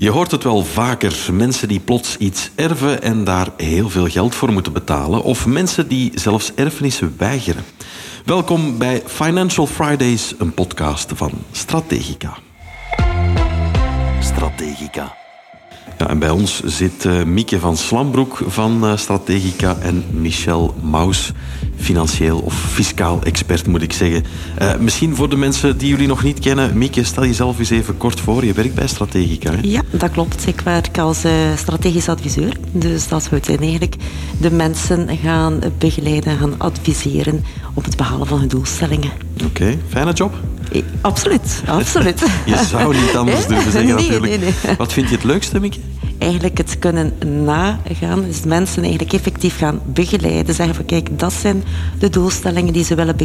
Je hoort het wel vaker. Mensen die plots iets erven en daar heel veel geld voor moeten betalen. Of mensen die zelfs erfenissen weigeren. Welkom bij Financial Fridays, een podcast van Strategica. Strategica. Ja, en bij ons zit uh, Mieke van Slambroek van uh, Strategica en Michel Maus, financieel of fiscaal expert moet ik zeggen. Uh, misschien voor de mensen die jullie nog niet kennen, Mieke, stel jezelf eens even kort voor. Je werkt bij Strategica. Hè? Ja, dat klopt. Ik werk als strategisch adviseur. Dus dat houdt in eigenlijk de mensen gaan begeleiden, gaan adviseren op het behalen van hun doelstellingen. Oké, okay. fijne job. Absoluut, absoluut. je zou niet anders durven zeggen nee, natuurlijk. Nee, nee. Wat vind je het leukste, Mieke? Eigenlijk het kunnen nagaan. Dus mensen eigenlijk effectief gaan begeleiden. Zeggen van kijk, dat zijn de doelstellingen die ze willen,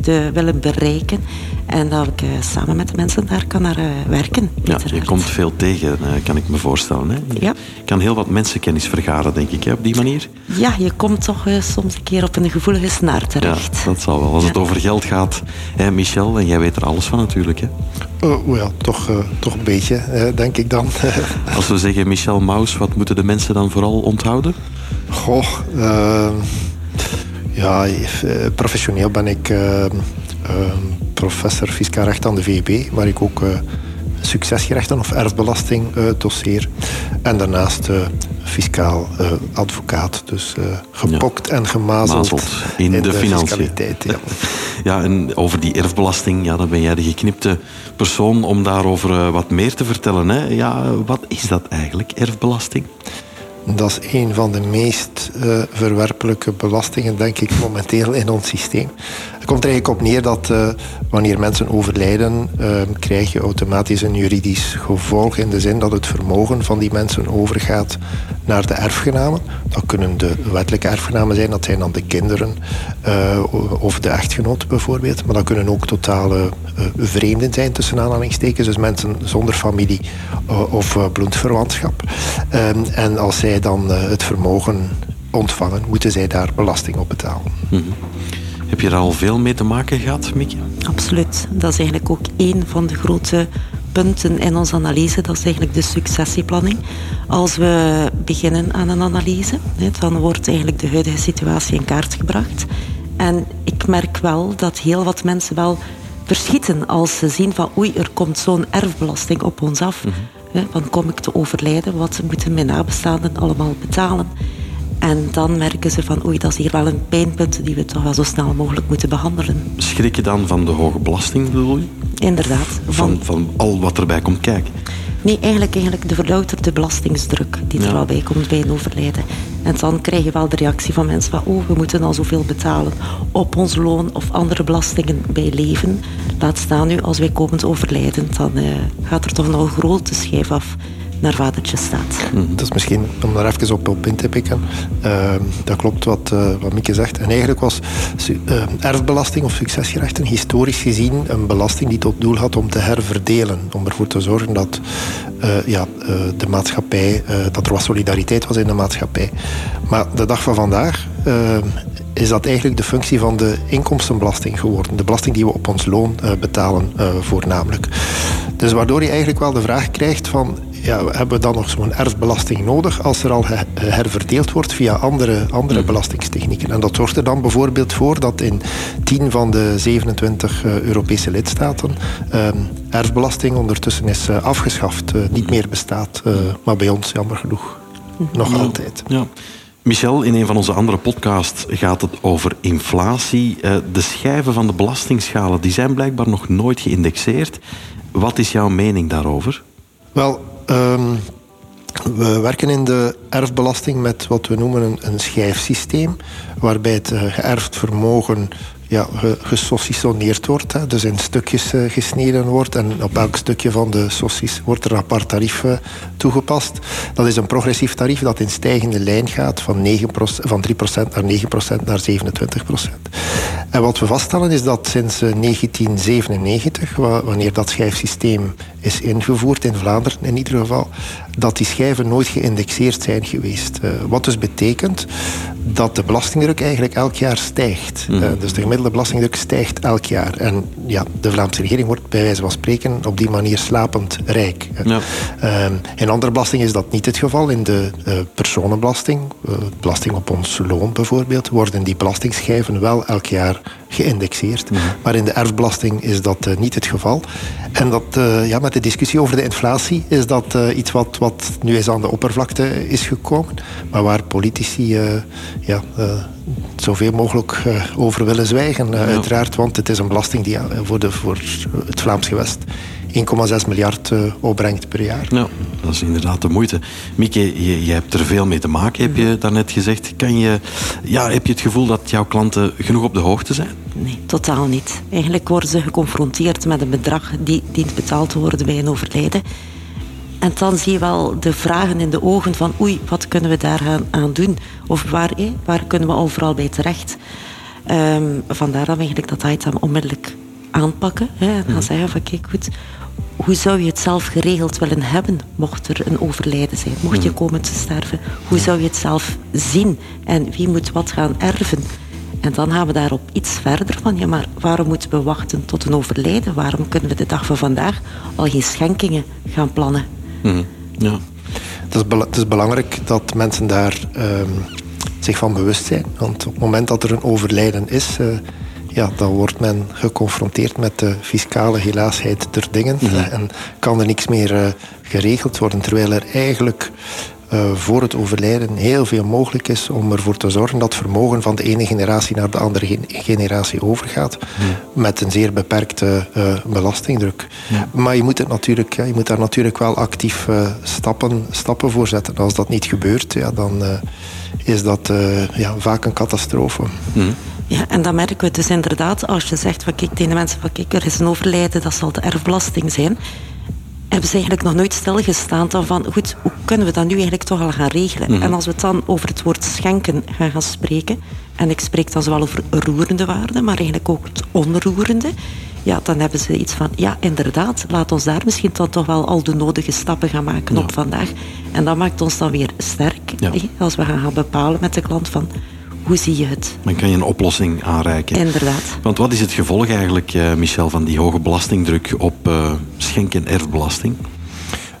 de, willen bereiken. En dat ik uh, samen met de mensen daar kan naar uh, werken. Ja, je komt veel tegen, uh, kan ik me voorstellen. Hè? Je ja. kan heel wat mensenkennis vergaren, denk ik, hè, op die manier. Ja, je komt toch soms een keer op een gevoelige snaar terecht. Ja, dat zal wel. Als ja. het over geld gaat, hè, Michel, en jij weet er alles van natuurlijk. Hè? Oh, ja, toch, toch een beetje, denk ik dan. Als we zeggen Michel Maus, wat moeten de mensen dan vooral onthouden? Goh, uh, ja, professioneel ben ik uh, uh, professor fiscaal recht aan de VEB, waar ik ook succesgerechten of erfbelasting doseer. En daarnaast fiscaal advocaat. Dus gepokt ja. en gemazeld in, in, de, de financiën. Ja. ja, en over die erfbelasting, ja, dan ben jij de geknipte persoon om daarover wat meer te vertellen. Hè? Ja, wat is dat eigenlijk, erfbelasting? Dat is een van de meest uh, verwerpelijke belastingen, denk ik, momenteel in ons systeem. Het komt er eigenlijk op neer dat uh, wanneer mensen overlijden, uh, krijg je automatisch een juridisch gevolg in de zin dat het vermogen van die mensen overgaat naar de erfgenamen. Dat kunnen de wettelijke erfgenamen zijn, dat zijn dan de kinderen of de echtgenoot bijvoorbeeld. Maar dat kunnen ook totale vreemden zijn tussen aanhalingstekens, dus mensen zonder familie of bloedverwantschap. Ehm, en als zij dan het vermogen ontvangen, moeten zij daar belasting op betalen. Mm -hmm. Heb je daar al veel mee te maken gehad, Mieke? Absoluut. Dat is eigenlijk ook één van de grote punten in onze analyse. Dat is eigenlijk de successieplanning. Als we beginnen aan een analyse, dan wordt eigenlijk de huidige situatie in kaart gebracht. En ik merk wel dat heel wat mensen wel verschieten als ze zien van oei, er komt zo'n erfbelasting op ons af. Mm -hmm. Dan kom ik te overlijden, wat moeten mijn nabestaanden allemaal betalen? En dan merken ze van, oei, dat is hier wel een pijnpunt die we toch wel zo snel mogelijk moeten behandelen. Schrik je dan van de hoge belasting, bedoel je? Inderdaad. Van, van, al wat erbij komt kijken? Nee, eigenlijk, eigenlijk de verlouterde belastingsdruk die er wel bij komt bij een overlijden. En dan krijg je wel de reactie van mensen van oh, we moeten al zoveel betalen op ons loon of andere belastingen bij leven. Laat staan nu, als wij komen te overlijden, dan uh, gaat er toch nog een grote schijf af naar vadertje staat. Mm, dat is misschien om daar even op, op in te pikken. Uh, dat klopt wat, uh, wat Mieke zegt. En eigenlijk was uh, erfbelasting of succesgerechten historisch gezien een belasting die tot doel had om te herverdelen. Om ervoor te zorgen dat uh, ja, de maatschappij, dat er wat solidariteit was in de maatschappij. Maar de dag van vandaag is dat eigenlijk de functie van de inkomstenbelasting geworden. De belasting die we op ons loon betalen voornamelijk. Dus waardoor je eigenlijk wel de vraag krijgt van ja, hebben we dan nog zo'n erfbelasting nodig als er al herverdeeld wordt via andere, andere mm. belastingstechnieken. En dat zorgt er dan bijvoorbeeld voor dat in 10 van de 27 uh, Europese lidstaten uh, erfbelasting ondertussen is uh, afgeschaft, uh, niet meer bestaat. maar bij ons, jammer genoeg, nog ja, altijd. Ja. Michel, in een van onze andere podcasts gaat het over inflatie. De schijven van de belastingschalen die zijn blijkbaar nog nooit geïndexeerd. Wat is jouw mening daarover? Wel, Um, we werken in de erfbelasting met wat we noemen een, een schijfsysteem, waarbij het uh, geërfd vermogen ja, wordt. Hè, dus in stukjes uh, gesneden wordt. En op elk stukje van de saucis wordt er een apart tarief uh, toegepast. Dat is een progressief tarief dat in stijgende lijn gaat van, 9 van 3% naar 9% naar 27%. En wat we vaststellen is dat sinds 1997, wanneer dat schijfsysteem is ingevoerd, in Vlaanderen in ieder geval, dat die schijven nooit geïndexeerd zijn geweest. Uh, wat dus betekent dat de belastingdruk eigenlijk elk jaar stijgt. Mm. Uh, dus de gemiddelde belastingdruk stijgt elk jaar. En ja, de Vlaamse regering wordt bij wijze van spreken op die manier slapend rijk. Ja. Ehm, in andere belastingen is dat niet het geval. In de personenbelasting, belasting op ons loon bijvoorbeeld, worden die belastingsschijven wel elk jaar geïndexeerd. Mhm. Maar in de erfbelasting is dat uh, niet het geval. En dat, ja, met de discussie over de inflatie is dat iets wat, wat nu eens aan de oppervlakte is gekomen. Maar waar politici ja, zoveel mogelijk over willen zwijgen, uiteraard. Want het is een belasting die voor, de, voor het Vlaams gewest 1,6 miljard uh, opbrengt per jaar. Ja, dat is inderdaad de moeite. Mieke, je, je, hebt er veel mee te maken, heb je daarnet gezegd. Kan je, ja, heb je het gevoel dat jouw klanten genoeg op de hoogte zijn? Nee, totaal niet. Eigenlijk worden ze geconfronteerd met een bedrag die dient betaald te worden bij een overlijden. En dan zie je wel de vragen in de ogen van oei, wat kunnen we daar aan doen? Of waar, eh, waar kunnen we overal bij terecht? Um, vandaar dan eigenlijk dat item onmiddellijk aanpakken. Hè, en dan mhm. zeggen van kijk goed, hoe zou je het zelf geregeld willen hebben mocht er een overlijden zijn, mocht je mhm. komen te sterven? Hoe zou je het zelf zien en wie moet wat gaan erven? En dan gaan we daarop iets verder van, ja maar waarom moeten we wachten tot een overlijden? Waarom kunnen we de dag van vandaag al geen schenkingen gaan plannen? Mhm. Ja. Het is, het is, belangrijk dat mensen daar ehm, zich van bewust zijn. Want op het moment dat er een overlijden is, uh, ja, dan wordt men geconfronteerd met de fiscale helaasheid der dingen. Mhm. En kan er niks meer uh, geregeld worden. Terwijl er eigenlijk uh, voor het overlijden heel veel mogelijk is om ervoor te zorgen dat vermogen van de ene generatie naar de andere generatie overgaat. Met een zeer beperkte uh, belastingdruk. Maar je moet, het natuurlijk, ja, je moet daar natuurlijk wel actief stappen, stappen voor zetten. Als dat niet gebeurt, ja, dan is dat ja, vaak een catastrofe. Ja, en dan merken we dus inderdaad, als je zegt van kijk, tegen mensen van kijk, er is een overlijden, dat zal de erfbelasting zijn. Hebben ze eigenlijk nog nooit stilgestaan dan van goed, hoe kunnen we dat nu eigenlijk toch al gaan regelen? Mhm. En als we het dan over het woord schenken gaan, gaan spreken, en ik spreek dan zowel over roerende waarden, maar eigenlijk ook het onroerende, ja, dan hebben ze iets van, ja, inderdaad, laat ons daar misschien dan toch wel al de nodige stappen gaan maken op vandaag. En dat maakt ons dan weer sterk, als we gaan, gaan bepalen met de klant van, hoe zie je het? Dan kan je een oplossing aanreiken. Inderdaad. Want wat is het gevolg eigenlijk, eh, Michel, van die hoge belastingdruk op uh, schenk- en erfbelasting?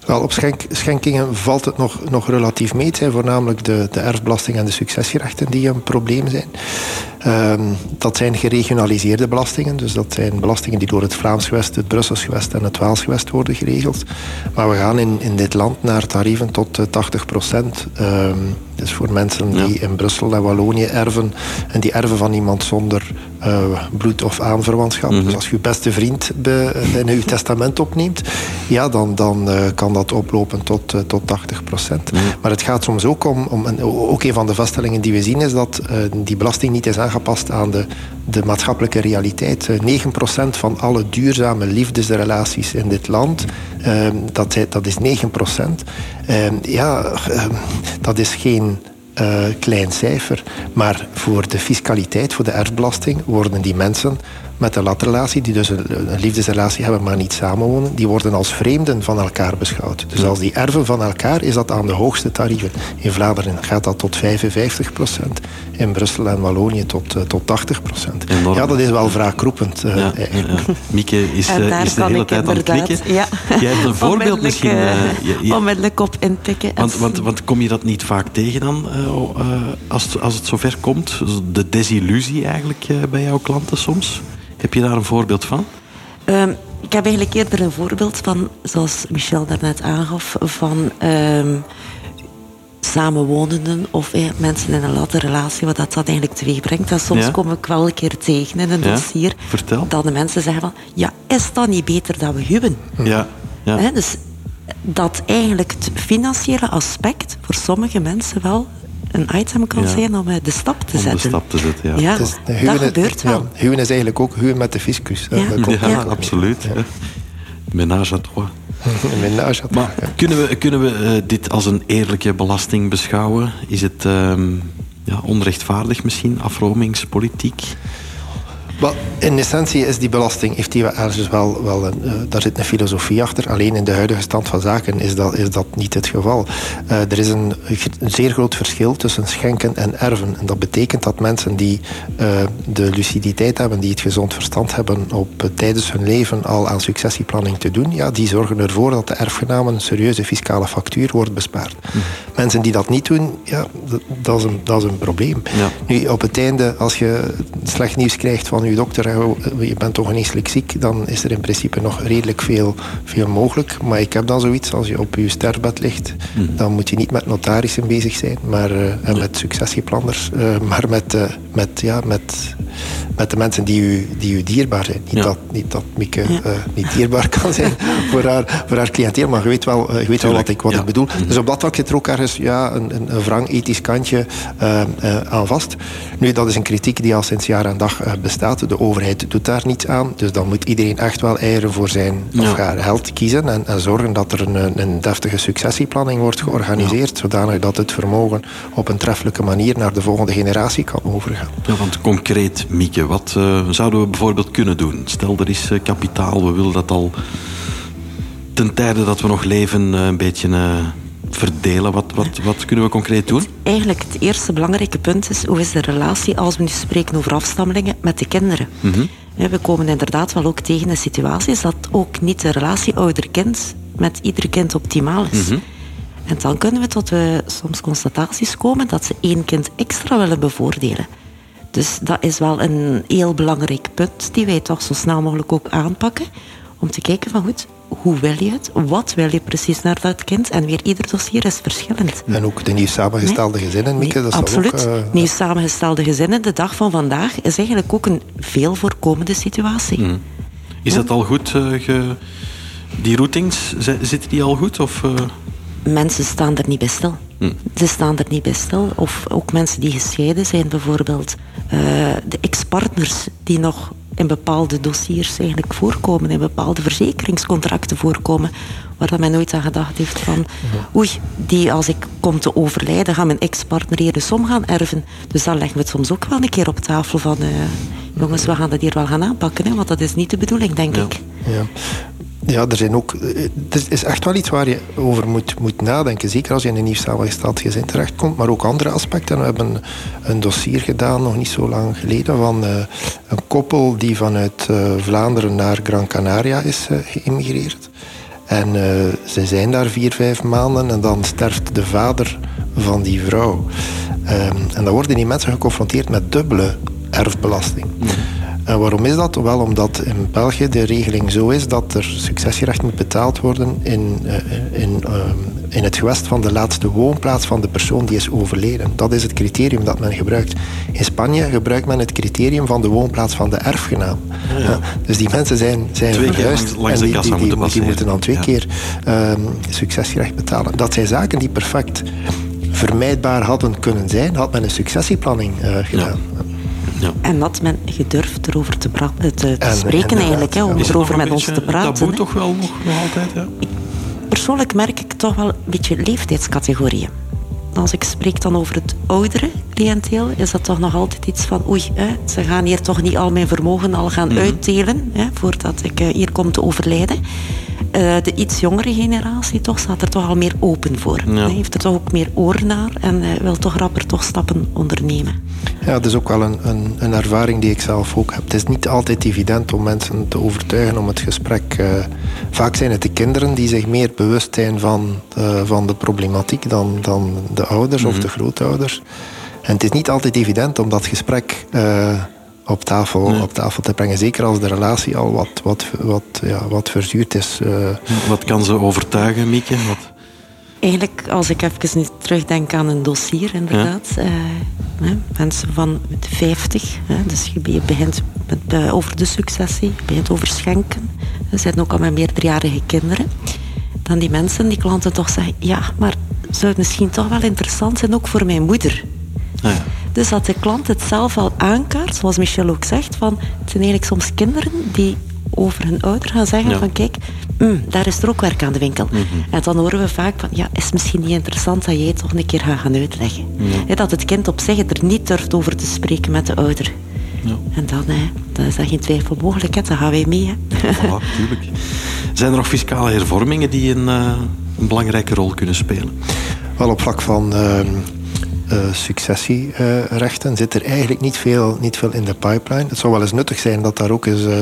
Wel, op schenk, schenkingen valt het nog, nog relatief mee. Het zijn voornamelijk de, de erfbelasting en de successierechten die een probleem zijn. Um, dat zijn geregionaliseerde belastingen. Dus dat zijn belastingen die door het Vlaams gewest, het Brussels gewest en het Waals gewest worden geregeld. Maar we gaan in, in dit land naar tarieven tot 80 eh, procent. Um, dus voor mensen die in Brussel en Wallonië erven en die erven van iemand zonder uh, bloed of aanverwantschap. Mm -hmm. Dus als je je beste vriend be, in je testament opneemt, ja, dan, dan uh, kan dat oplopen tot, uh, tot 80 procent. Mm -hmm. Maar het gaat soms ook om, om en ook een van de vaststellingen die we zien is dat die belasting niet is aangepast aan de, de maatschappelijke realiteit. 9 procent van alle duurzame liefdesrelaties in dit land, dat, dat is 9 procent. Ehm, ja, ehm, dat is geen uh, klein cijfer. Maar voor de fiscaliteit, voor de erfbelasting, worden die mensen met een latrelatie, die dus een, liefdesrelatie hebben, maar niet samenwonen, die worden als vreemden van elkaar beschouwd. Dus als die erven van elkaar, is dat aan de hoogste tarieven. In Vlaanderen gaat dat tot 55 procent. In Brussel en Wallonië tot, uh, tot 80 procent. Ja, dat is wel wraakroepend. Uh, ja, ja, Mieke is, uh, is de hele tijd aan het klikken. Ja. Jij hebt een voorbeeld misschien... Ja, onmiddellijk op intikken. Want, want, want kom je dat niet vaak tegen dan, als, als het zover komt? De desillusie eigenlijk bij jouw klanten soms? Heb je daar een voorbeeld van? Um, ik heb eigenlijk eerder een voorbeeld van, zoals Michel daarnet aangaf, van um, samenwonenden of eh, mensen in een latte relatie, wat dat, dat eigenlijk teweeg brengt. En soms kom ik wel een keer tegen in een ja? dossier Vertel. dat de mensen zeggen van, ja, is dat niet beter dat we huwen? Ja. ja. He, dus dat eigenlijk het financiële aspect voor sommige mensen wel een item kan zijn om eh, de stap te zetten. de stap te zetten, ja. ja dus, dat gebeurt wel. Ja, huwen is eigenlijk ook huwen met de fiscus. Ja, ja absoluut. Menage à trois. Menage à trois. Maar kunnen we, kunnen we uh, dit als een eerlijke belasting beschouwen? Is het um, ja, onrechtvaardig misschien, afromingspolitiek? In essentie is die belasting, heeft die ergens wel, wel een, uh, daar zit een filosofie achter. Alleen in de huidige stand van zaken is dat, is dat niet het geval. Uh, er is een, een, zeer groot verschil tussen schenken en erven. En dat betekent dat mensen die uh, de luciditeit hebben, die het gezond verstand hebben op tijdens hun leven al aan successieplanning te doen, ja, die zorgen ervoor dat de erfgenamen een serieuze fiscale factuur wordt bespaard. Mm. Mensen die dat niet doen, ja, dat, dat, is, een, dat is een probleem. Ja. Nu, op het einde, als je slecht nieuws krijgt van je dokter en je bent toch geneeslijk ziek, dan is er in principe nog redelijk veel, veel mogelijk. Maar ik heb dan zoiets, als je op je sterfbed ligt, mm. dan moet je niet met notarissen bezig zijn, maar uh, en met successieplanners, uh, maar met, uh, met, ja, met, met de mensen die u, die u dierbaar zijn. Niet, ja. dat, niet dat Mieke ja. niet dierbaar kan zijn voor haar, voor haar cliënteel, maar je weet wel, je weet wel wat, ik, wat ik bedoel. Mm. Dus op dat vlak zit er ook ergens ja, een, een, een wrang ethisch kantje aan vast. Nu, dat is een kritiek die al sinds jaar en dag bestaat. De overheid doet daar niets aan. Dus dan moet iedereen echt wel eieren voor zijn of haar held kiezen. En, en zorgen dat er een, een, deftige successieplanning wordt georganiseerd. Zodanig dat het vermogen op een treffelijke manier naar de volgende generatie kan overgaan. Ja, want concreet, Mieke, wat uh, zouden we bijvoorbeeld kunnen doen? Stel, er is uh, kapitaal, we willen dat al ten tijde dat we nog leven uh, een beetje verdelen? Wat, wat, wat kunnen we concreet doen? Eigenlijk het eerste belangrijke punt is hoe is de relatie als we nu spreken over afstammelingen met de kinderen. Mm we komen inderdaad wel ook tegen de situaties dat ook niet de relatie ouder-kind met ieder kind optimaal is. Mm En dan kunnen we tot we soms constataties komen dat ze één kind extra willen bevoordelen. Dus dat is wel een heel belangrijk punt die wij toch zo snel mogelijk ook aanpakken. Om te kijken van goed, hoe wil je het? Wat wil je precies naar dat kind? En weer ieder dossier is verschillend. En ook de nieuw samengestelde gezinnen, Mieke? dat absoluut. Ook, uh, nieuw samengestelde gezinnen, de dag van vandaag, is eigenlijk ook een veel voorkomende situatie. Mm. Is dat al goed, uh, ge... die routings, zitten die al goed? Of, uh... Mensen staan er niet bij stil. Mm. Ze staan er niet bij stil. Of ook mensen die gescheiden zijn bijvoorbeeld. de ex-partners die nog in bepaalde dossiers eigenlijk voorkomen, in bepaalde verzekeringscontracten voorkomen, waar dat men nooit aan gedacht heeft van, oei, die als ik kom te overlijden, gaat mijn ex-partner hier de som gaan erven. Dus dan leggen we het soms ook wel een keer op tafel van, uh, jongens, we gaan dat hier wel gaan aanpakken, hè, want dat is niet de bedoeling, denk ik. Ja. Ja, er zijn ook. Het is echt wel iets waar je over moet, moet nadenken. Zeker als je in een nieuw samengesteld gezin terechtkomt. Maar ook andere aspecten. We hebben een dossier gedaan, nog niet zo lang geleden, van uh, een koppel die vanuit uh, Vlaanderen naar Gran Canaria is uh. En ze zijn daar vier, vijf maanden en dan sterft de vader van die vrouw. Um, en dan worden die mensen geconfronteerd met dubbele erfbelasting. En waarom is dat? Wel omdat in België de regeling zo is dat er successierecht moet betaald worden in, uh, in, uh, in het gewest van de laatste woonplaats van de persoon die is overleden. Dat is het criterium dat men gebruikt. In Spanje gebruikt men het criterium van de woonplaats van de erfgenaam. Ja. dus die mensen zijn, zijn verhuisd en die, die, die, die moeten dan twee ja. keer um, successierecht betalen. Dat zijn zaken die perfect vermijdbaar hadden kunnen zijn, had men een successieplanning uh, gedaan. Ja. En had men gedurfd erover te, te, te en, spreken eigenlijk, hè, om erover met ons te praten. Dat toch wel nog, nog altijd, ja? Persoonlijk merk ik toch wel een beetje leeftijdscategorieën. Als ik spreek dan over het oudere cliënteel, is dat toch nog altijd iets van oei, hè, ze gaan hier toch niet al mijn vermogen al gaan mm uitdelen hè, voordat ik uh, hier kom te overlijden. Uh, de iets jongere generatie toch staat er toch al meer open voor. Ja. heeft er toch ook meer oor naar en uh, wil toch rapper toch stappen ondernemen. Ja, dat is ook wel een, een, een, ervaring die ik zelf ook heb. Het is niet altijd evident om mensen te overtuigen om het gesprek. Uh, vaak zijn het de kinderen die zich meer bewust zijn van, van de problematiek dan, dan de ouders mm -hmm. of mhm. de grootouders. En het is niet altijd evident om dat gesprek op tafel, nee. op tafel te brengen. Zeker als de relatie al wat, wat, wat, ja, wat verzuurd is. Wat kan ze overtuigen, Mieke? Wat? Eigenlijk, als ik even terugdenk aan een dossier, inderdaad. Ja. Uh, mensen van 50, hè, dus je begint met, uh, over de successie, je begint over schenken. Er zijn ook al met meerderjarige kinderen. Dan die mensen, die klanten toch zeggen, ja, maar zou het misschien toch wel interessant zijn, ook voor mijn moeder. Ah, ja. Dus dat de klant het zelf al aankaart, zoals Michel ook zegt, van het zijn eigenlijk soms kinderen die over hun ouder gaan zeggen ja. van kijk, mm, daar is er ook werk aan de winkel. Mm -hmm. En dan horen we vaak van ja, is misschien niet interessant dat jij het toch een keer gaat gaan uitleggen. Ja. dat het kind op zich er niet durft over te spreken met de ouder. Ja. En dan, hè, dan is dat geen twijfel mogelijk. Hè. Dan gaan wij mee. Hè. Ja, tuurlijk. Zijn er nog fiscale hervormingen die een, uh, een belangrijke rol kunnen spelen? Wel op vlak van ehm, uh, successierechten zit er eigenlijk niet veel, niet veel in de pipeline. Het zou wel eens nuttig zijn dat daar ook eens uh,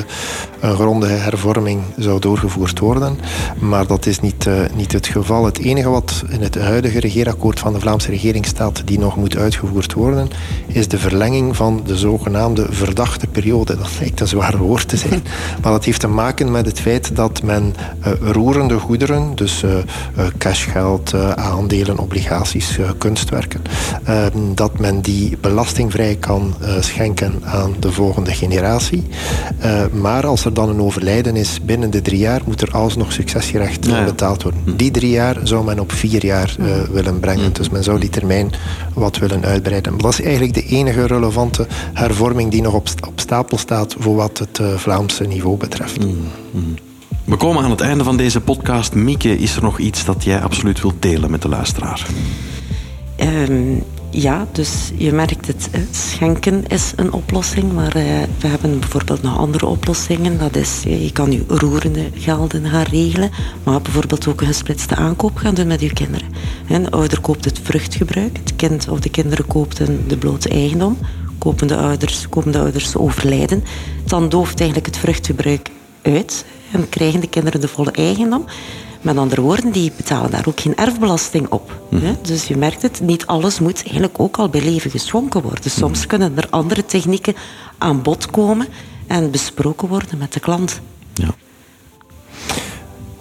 een grondige hervorming zou doorgevoerd worden. Maar dat is niet, niet het geval. Het enige wat in het huidige regeerakkoord van de Vlaamse regering staat die nog moet uitgevoerd worden, is de verlenging van de zogenaamde verdachte periode. Dat lijkt een zwaar woord te zijn. Maar dat heeft te maken met het feit dat men roerende goederen, dus cashgeld, aandelen, obligaties, kunstwerken, dat men die belastingvrij kan uh, schenken aan de volgende generatie. Uh, maar als er dan een overlijden is binnen de drie jaar, moet er alsnog successierecht ja. betaald worden. Hm. Die drie jaar zou men op vier jaar uh, willen brengen. Hm. Dus men zou die termijn wat willen uitbreiden. Maar dat is eigenlijk de enige relevante hervorming die nog op, op stapel staat voor wat het Vlaamse niveau betreft. Mm. We komen aan het einde van deze podcast. Mieke, is er nog iets dat jij absoluut wilt delen met de luisteraar? Um, ja, dus je merkt het. Schenken is een oplossing, maar uh, we hebben bijvoorbeeld nog andere oplossingen. Dat is, je kan je roerende gelden gaan regelen, maar bijvoorbeeld ook een gesplitste aankoop gaan doen met je kinderen. Een ouder koopt het vruchtgebruik, het kind of de kinderen koopt de blote eigendom. Kopen de ouders, komen de ouders overlijden, dan dooft eigenlijk het vruchtgebruik uit en krijgen de kinderen de volle eigendom. Met andere woorden, die betalen daar ook geen erfbelasting op. Mm. Dus je merkt het, niet alles moet eigenlijk ook al bij leven geschonken worden. Soms mhm. kunnen er andere technieken aan bod komen en besproken worden met de klant. Ja,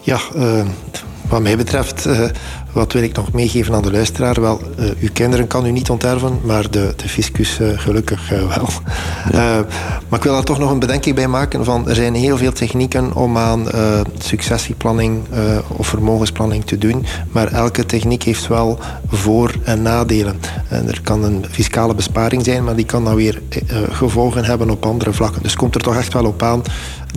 ja uh, wat mij betreft, uh, wat wil ik nog meegeven aan de luisteraar? Wel, uh, uw kinderen kan u niet onterven, maar de, de fiscus uh, gelukkig wel. maar ik wil daar toch nog een bedenking bij maken van er zijn heel veel technieken om aan successieplanning of vermogensplanning te doen, maar elke techniek heeft wel voor- en nadelen. En er kan een fiscale besparing zijn, maar die kan dan weer gevolgen hebben op andere vlakken. Dus komt er toch echt wel op aan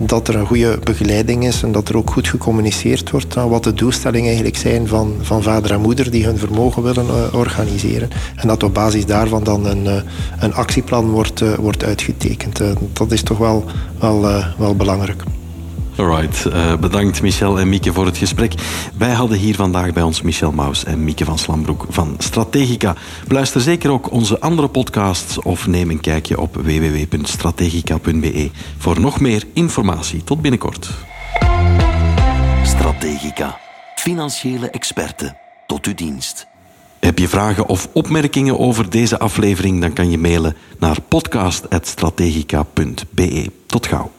dat er een goede begeleiding is en dat er ook goed gecommuniceerd wordt wat de doelstellingen eigenlijk zijn van, van vader en moeder die hun vermogen willen uh, organiseren. En dat op basis daarvan dan een, uh, een actieplan wordt, uh, wordt uitgetekend. dat is toch wel, wel, wel belangrijk. Alright, uh, bedankt Michel en Mieke voor het gesprek. Wij hadden hier vandaag bij ons Michel Maus en Mieke van Slambroek van Strategica. Beluister zeker ook onze andere podcasts of neem een kijkje op www.strategica.be voor nog meer informatie. Tot binnenkort. Strategica, financiële experten tot uw dienst. Heb je vragen of opmerkingen over deze aflevering, dan kan je mailen naar podcast.strategica.be. Tot gauw.